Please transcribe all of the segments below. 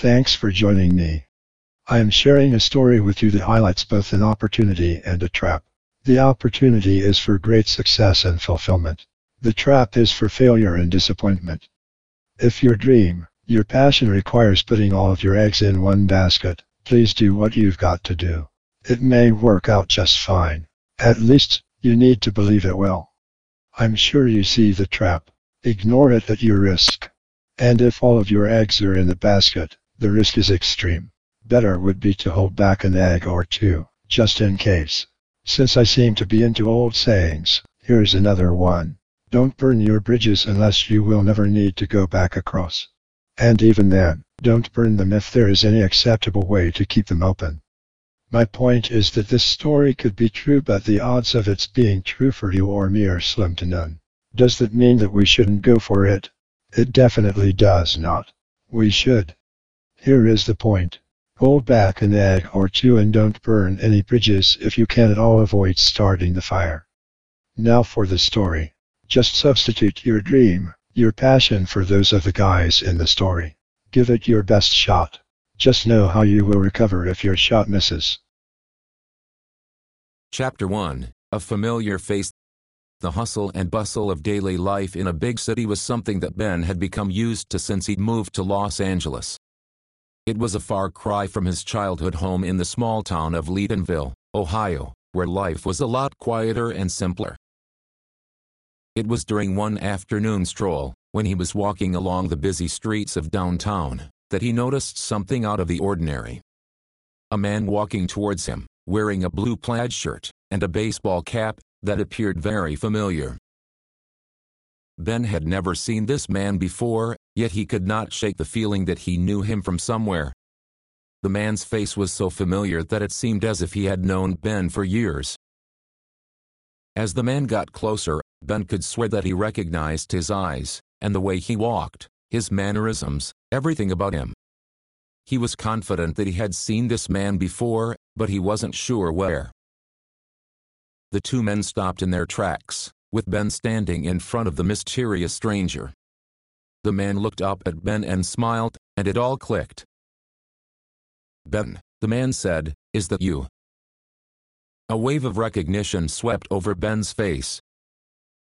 Thanks for joining me. I am sharing a story with you that highlights both an opportunity and a trap. The opportunity is for great success and fulfillment. The trap is for failure and disappointment. If your dream, your passion requires putting all of your eggs in one basket, please do what you've got to do. It may work out just fine. At least, you need to believe it will. I'm sure you see the trap. Ignore it at your risk. And if all of your eggs are in the basket, the risk is extreme. Better would be to hold back an egg or two, just in case. Since I seem to be into old sayings, here's another one. Don't burn your bridges unless you will never need to go back across. And even then, don't burn them if there is any acceptable way to keep them open. My point is that this story could be true but the odds of its being true for you or me are slim to none. Does that mean that we shouldn't go for it? It definitely does not. We should. Here is the point. Hold back an egg or two and don't burn any bridges if you can at all avoid starting the fire. Now for the story. Just substitute your dream, your passion for those of the guys in the story. Give it your best shot. Just know how you will recover if your shot misses. Chapter 1 A Familiar Face The hustle and bustle of daily life in a big city was something that Ben had become used to since he'd moved to Los Angeles. It was a far cry from his childhood home in the small town of Leetonville, Ohio, where life was a lot quieter and simpler. It was during one afternoon stroll, when he was walking along the busy streets of downtown, that he noticed something out of the ordinary. A man walking towards him, wearing a blue plaid shirt and a baseball cap that appeared very familiar. Ben had never seen this man before, yet he could not shake the feeling that he knew him from somewhere. The man's face was so familiar that it seemed as if he had known Ben for years. As the man got closer, Ben could swear that he recognized his eyes, and the way he walked, his mannerisms, everything about him. He was confident that he had seen this man before, but he wasn't sure where. The two men stopped in their tracks, with Ben standing in front of the mysterious stranger. The man looked up at Ben and smiled, and it all clicked. Ben, the man said, is that you? A wave of recognition swept over Ben's face.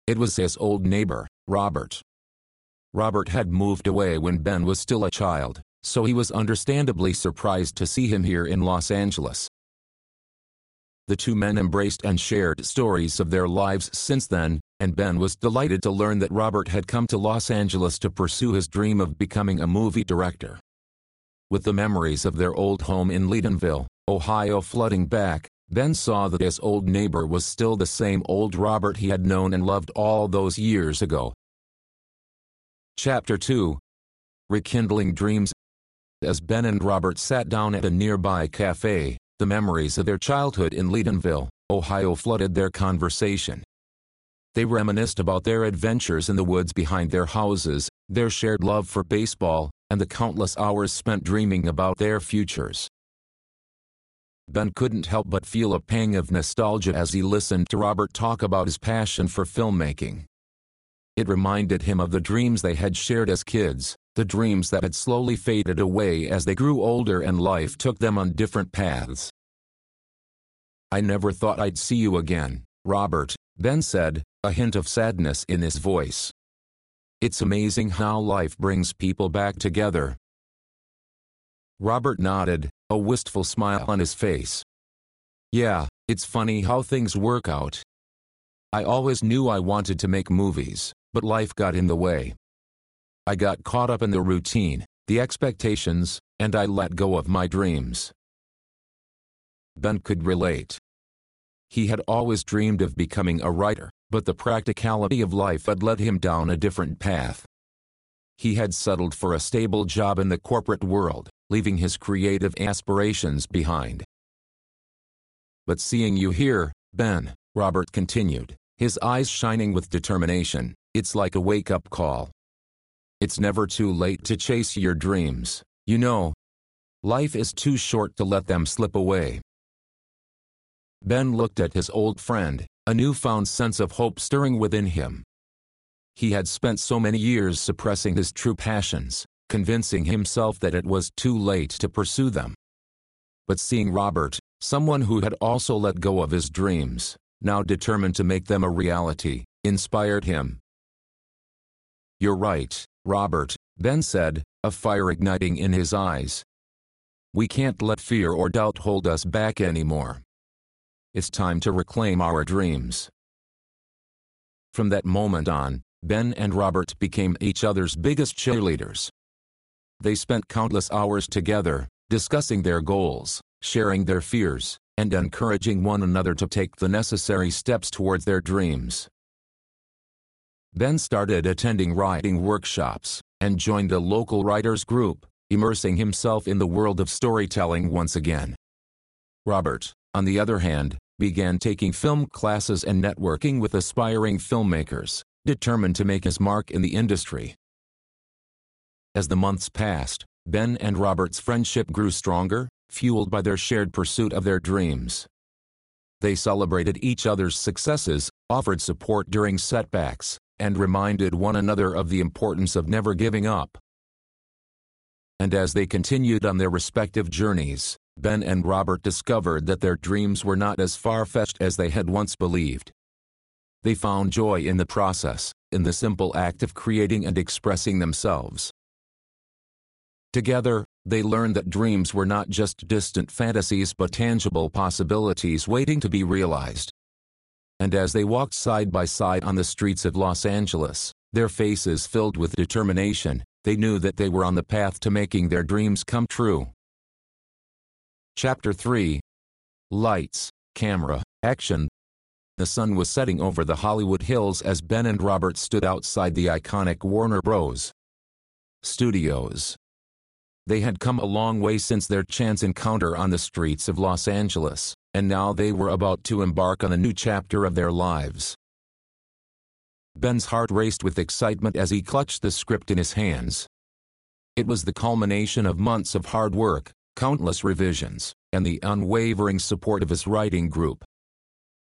It was his old neighbor, Robert. Robert had moved away when Ben was still a child, so he was understandably surprised to see him here in Los Angeles. The two men embraced and shared stories of their lives since then, and Ben was delighted to learn that Robert had come to Los Angeles to pursue his dream of becoming a movie director. With the memories of their old home in Leetonville, Ohio flooding back, Ben saw that his old neighbor was still the same old Robert he had known and loved all those years ago. Chapter 2 Rekindling Dreams as Ben and Robert sat down at a nearby cafe, the memories of their childhood in Leetonville, Ohio flooded their conversation. They reminisced about their adventures in the woods behind their houses, their shared love for baseball, and the countless hours spent dreaming about their futures. Ben couldn't help but feel a pang of nostalgia as he listened to Robert talk about his passion for filmmaking. It reminded him of the dreams they had shared as kids, the dreams that had slowly faded away as they grew older and life took them on different paths. I never thought I'd see you again, Robert, Ben said, a hint of sadness in his voice. It's amazing how life brings people back together. Robert nodded, a wistful smile on his face. Yeah, it's funny how things work out. I always knew I wanted to make movies, but life got in the way. I got caught up in the routine, the expectations, and I let go of my dreams. Ben could relate. He had always dreamed of becoming a writer, but the practicality of life had led him down a different path. He had settled for a stable job in the corporate world, leaving his creative aspirations behind. But seeing you here, Ben, Robert continued, his eyes shining with determination, it's like a wake-up call. It's never too late to chase your dreams, you know. Life is too short to let them slip away. Ben looked at his old friend, a newfound sense of hope stirring within him. He had spent so many years suppressing his true passions, convincing himself that it was too late to pursue them. But seeing Robert, someone who had also let go of his dreams, now determined to make them a reality, inspired him. You're right, Robert, Ben said, a fire igniting in his eyes. We can't let fear or doubt hold us back anymore. It's time to reclaim our dreams. From that moment on, Ben and Robert became each other's biggest cheerleaders. They spent countless hours together, discussing their goals, sharing their fears, and encouraging one another to take the necessary steps towards their dreams. Ben started attending writing workshops and joined a local writers group, immersing himself in the world of storytelling once again. Robert, on the other hand, began taking film classes and networking with aspiring filmmakers, determined to make his mark in the industry. As the months passed, Ben and Robert's friendship grew stronger, fueled by their shared pursuit of their dreams. They celebrated each other's successes, offered support during setbacks, and reminded one another of the importance of never giving up. And as they continued on their respective journeys, Ben and Robert discovered that their dreams were not as far-fetched as they had once believed. They found joy in the process, in the simple act of creating and expressing themselves. Together, they learned that dreams were not just distant fantasies but tangible possibilities waiting to be realized. And as they walked side by side on the streets of Los Angeles, their faces filled with determination, they knew that they were on the path to making their dreams come true. Chapter 3 Lights, Camera, Action The sun was setting over the Hollywood Hills as Ben and Robert stood outside the iconic Warner Bros. Studios. They had come a long way since their chance encounter on the streets of Los Angeles, and now they were about to embark on a new chapter of their lives. Ben's heart raced with excitement as he clutched the script in his hands. It was the culmination of months of hard work, countless revisions, and the unwavering support of his writing group.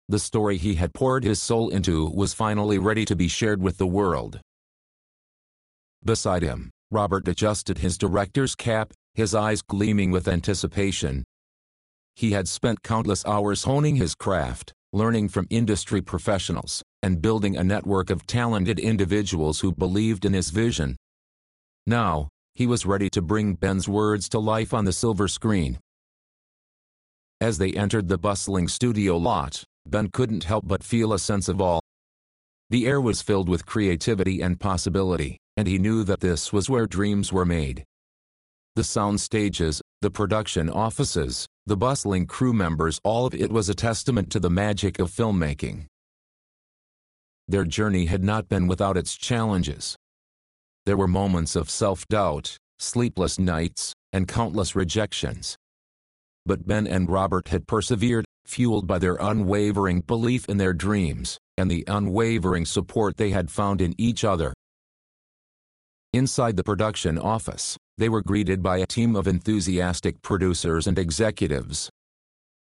The story he had poured his soul into was finally ready to be shared with the world. Beside him, Robert adjusted his director's cap, his eyes gleaming with anticipation. He had spent countless hours honing his craft, learning from industry professionals, and building a network of talented individuals who believed in his vision. Now, he was ready to bring Ben's words to life on the silver screen. As they entered the bustling studio lot, Ben couldn't help but feel a sense of awe. The air was filled with creativity and possibility and he knew that this was where dreams were made. The sound stages, the production offices, the bustling crew members all of it was a testament to the magic of filmmaking. Their journey had not been without its challenges. There were moments of self-doubt, sleepless nights, and countless rejections. But Ben and Robert had persevered, fueled by their unwavering belief in their dreams, and the unwavering support they had found in each other. Inside the production office, they were greeted by a team of enthusiastic producers and executives.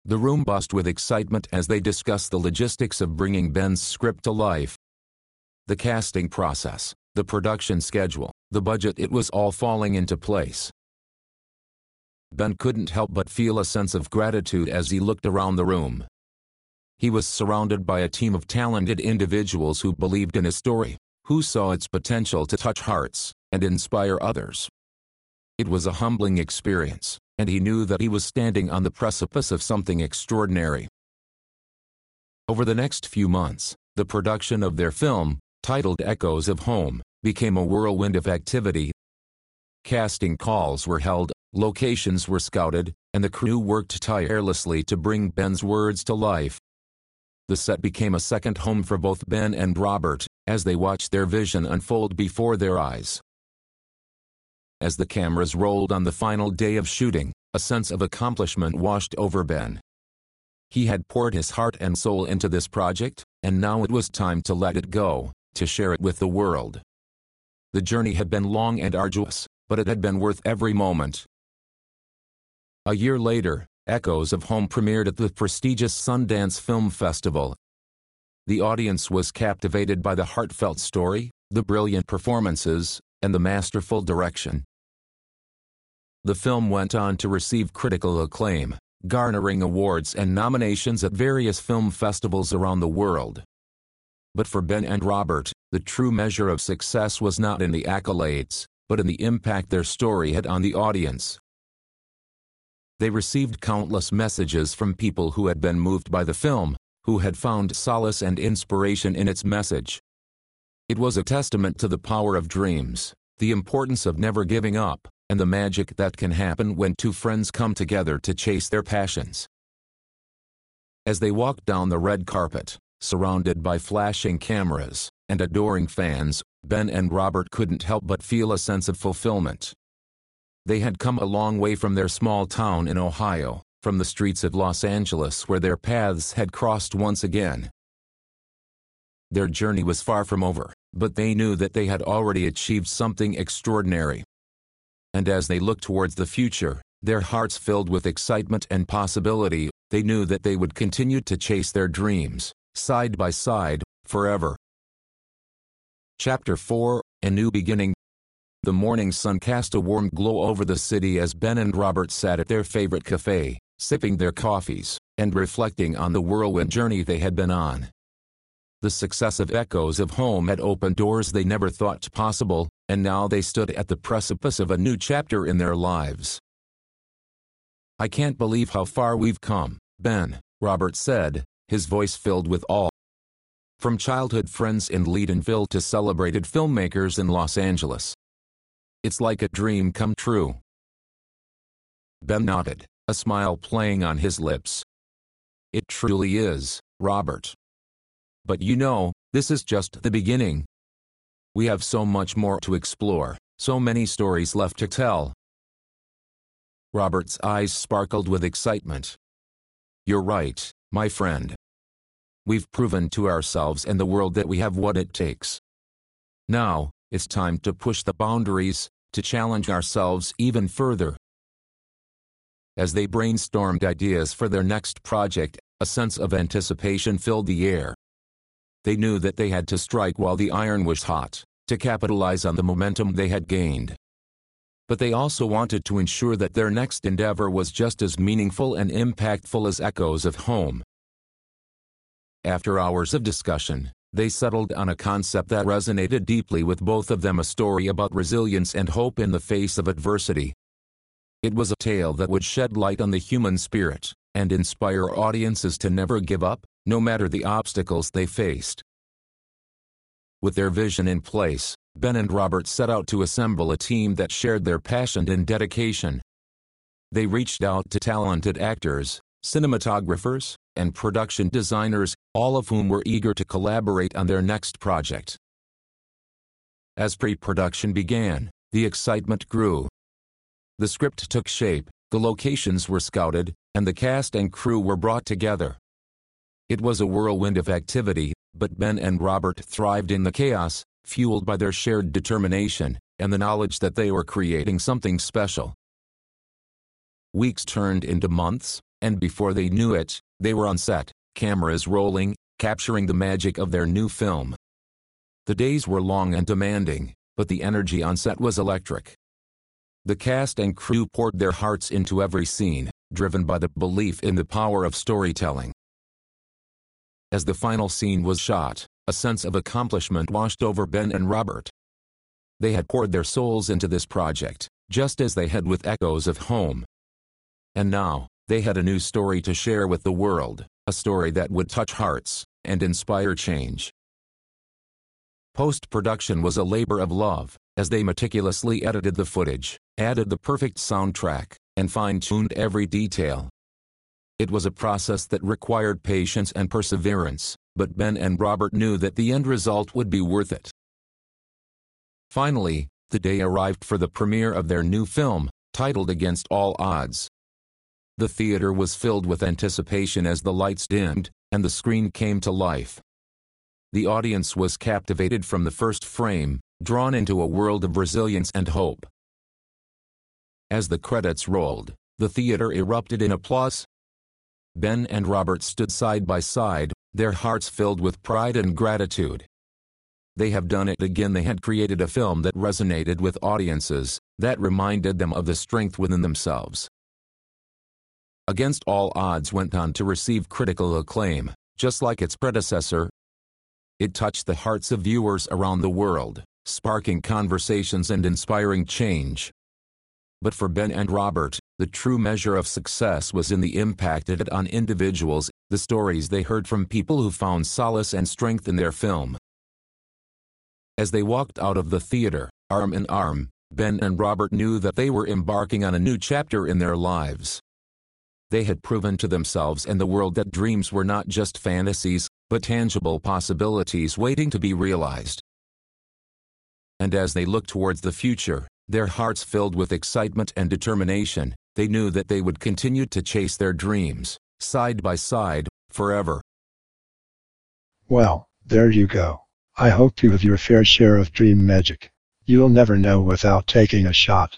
The room buzzed with excitement as they discussed the logistics of bringing Ben's script to life. The casting process, the production schedule, the budget it was all falling into place. Ben couldn't help but feel a sense of gratitude as he looked around the room. He was surrounded by a team of talented individuals who believed in his story who saw its potential to touch hearts and inspire others. It was a humbling experience, and he knew that he was standing on the precipice of something extraordinary. Over the next few months, the production of their film, titled Echoes of Home, became a whirlwind of activity. Casting calls were held, locations were scouted, and the crew worked tirelessly to bring Ben's words to life. The set became a second home for both Ben and Robert, as they watched their vision unfold before their eyes. As the cameras rolled on the final day of shooting, a sense of accomplishment washed over Ben. He had poured his heart and soul into this project, and now it was time to let it go, to share it with the world. The journey had been long and arduous, but it had been worth every moment. A year later, Echoes of Home premiered at the prestigious Sundance Film Festival, the audience was captivated by the heartfelt story, the brilliant performances, and the masterful direction. the film went on to receive critical acclaim, garnering awards and nominations at various film festivals around the world. But for Ben and Robert, the true measure of success was not in the accolades, but in the impact their story had on the audience. They received countless messages from people who had been moved by the film, who had found solace and inspiration in its message. It was a testament to the power of dreams, the importance of never giving up, and the magic that can happen when two friends come together to chase their passions. As they walked down the red carpet, surrounded by flashing cameras and adoring fans, Ben and Robert couldn't help but feel a sense of fulfillment. They had come a long way from their small town in Ohio, from the streets of Los Angeles where their paths had crossed once again. Their journey was far from over, but they knew that they had already achieved something extraordinary. And as they looked towards the future, their hearts filled with excitement and possibility, they knew that they would continue to chase their dreams, side by side, forever. Chapter 4 A New Beginning The morning sun cast a warm glow over the city as Ben and Robert sat at their favorite cafe, sipping their coffees, and reflecting on the whirlwind journey they had been on. The successive echoes of home had opened doors they never thought possible, and now they stood at the precipice of a new chapter in their lives. I can't believe how far we've come, Ben, Robert said, his voice filled with awe. From childhood friends in Leetonville to celebrated filmmakers in Los Angeles. It's like a dream come true. Ben nodded, a smile playing on his lips. It truly is, Robert. But you know, this is just the beginning. We have so much more to explore, so many stories left to tell. Robert's eyes sparkled with excitement. You're right, my friend. We've proven to ourselves and the world that we have what it takes. Now, it's time to push the boundaries, to challenge ourselves even further. As they brainstormed ideas for their next project, a sense of anticipation filled the air. They knew that they had to strike while the iron was hot, to capitalize on the momentum they had gained. But they also wanted to ensure that their next endeavor was just as meaningful and impactful as echoes of home. After hours of discussion, they settled on a concept that resonated deeply with both of them a story about resilience and hope in the face of adversity. It was a tale that would shed light on the human spirit and inspire audiences to never give up, no matter the obstacles they faced. With their vision in place, Ben and Robert set out to assemble a team that shared their passion and dedication. They reached out to talented actors, cinematographers, and production designers, all of whom were eager to collaborate on their next project. As pre-production began, the excitement grew, the script took shape, the locations were scouted, and the cast and crew were brought together. It was a whirlwind of activity, but Ben and Robert thrived in the chaos, fueled by their shared determination and the knowledge that they were creating something special. Weeks turned into months, and before they knew it, they were on set, cameras rolling, capturing the magic of their new film. The days were long and demanding, but the energy on set was electric. The cast and crew poured their hearts into every scene, driven by the belief in the power of storytelling. As the final scene was shot, a sense of accomplishment washed over Ben and Robert. They had poured their souls into this project, just as they had with Echoes of Home. And now, they had a new story to share with the world, a story that would touch hearts and inspire change. Post-production was a labor of love, as they meticulously edited the footage, added the perfect soundtrack, and fine-tuned every detail. It was a process that required patience and perseverance, but Ben and Robert knew that the end result would be worth it. Finally, the day arrived for the premiere of their new film, titled Against All Odds. The theater was filled with anticipation as the lights dimmed, and the screen came to life. The audience was captivated from the first frame, drawn into a world of resilience and hope. As the credits rolled, the theater erupted in applause. Ben and Robert stood side by side, their hearts filled with pride and gratitude. They have done it again. They had created a film that resonated with audiences, that reminded them of the strength within themselves. Against All Odds went on to receive critical acclaim, just like its predecessor. It touched the hearts of viewers around the world, sparking conversations and inspiring change. But for Ben and Robert, the true measure of success was in the impact it had on individuals, the stories they heard from people who found solace and strength in their film. As they walked out of the theater, arm in arm, Ben and Robert knew that they were embarking on a new chapter in their lives. They had proven to themselves and the world that dreams were not just fantasies, but tangible possibilities waiting to be realized. And as they looked towards the future, their hearts filled with excitement and determination, they knew that they would continue to chase their dreams, side by side, forever. Well, there you go. I hope you have your fair share of dream magic. You'll never know without taking a shot.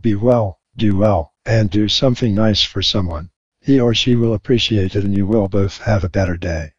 Be well, do well, and do something nice for someone. He or she will appreciate it and you will both have a better day.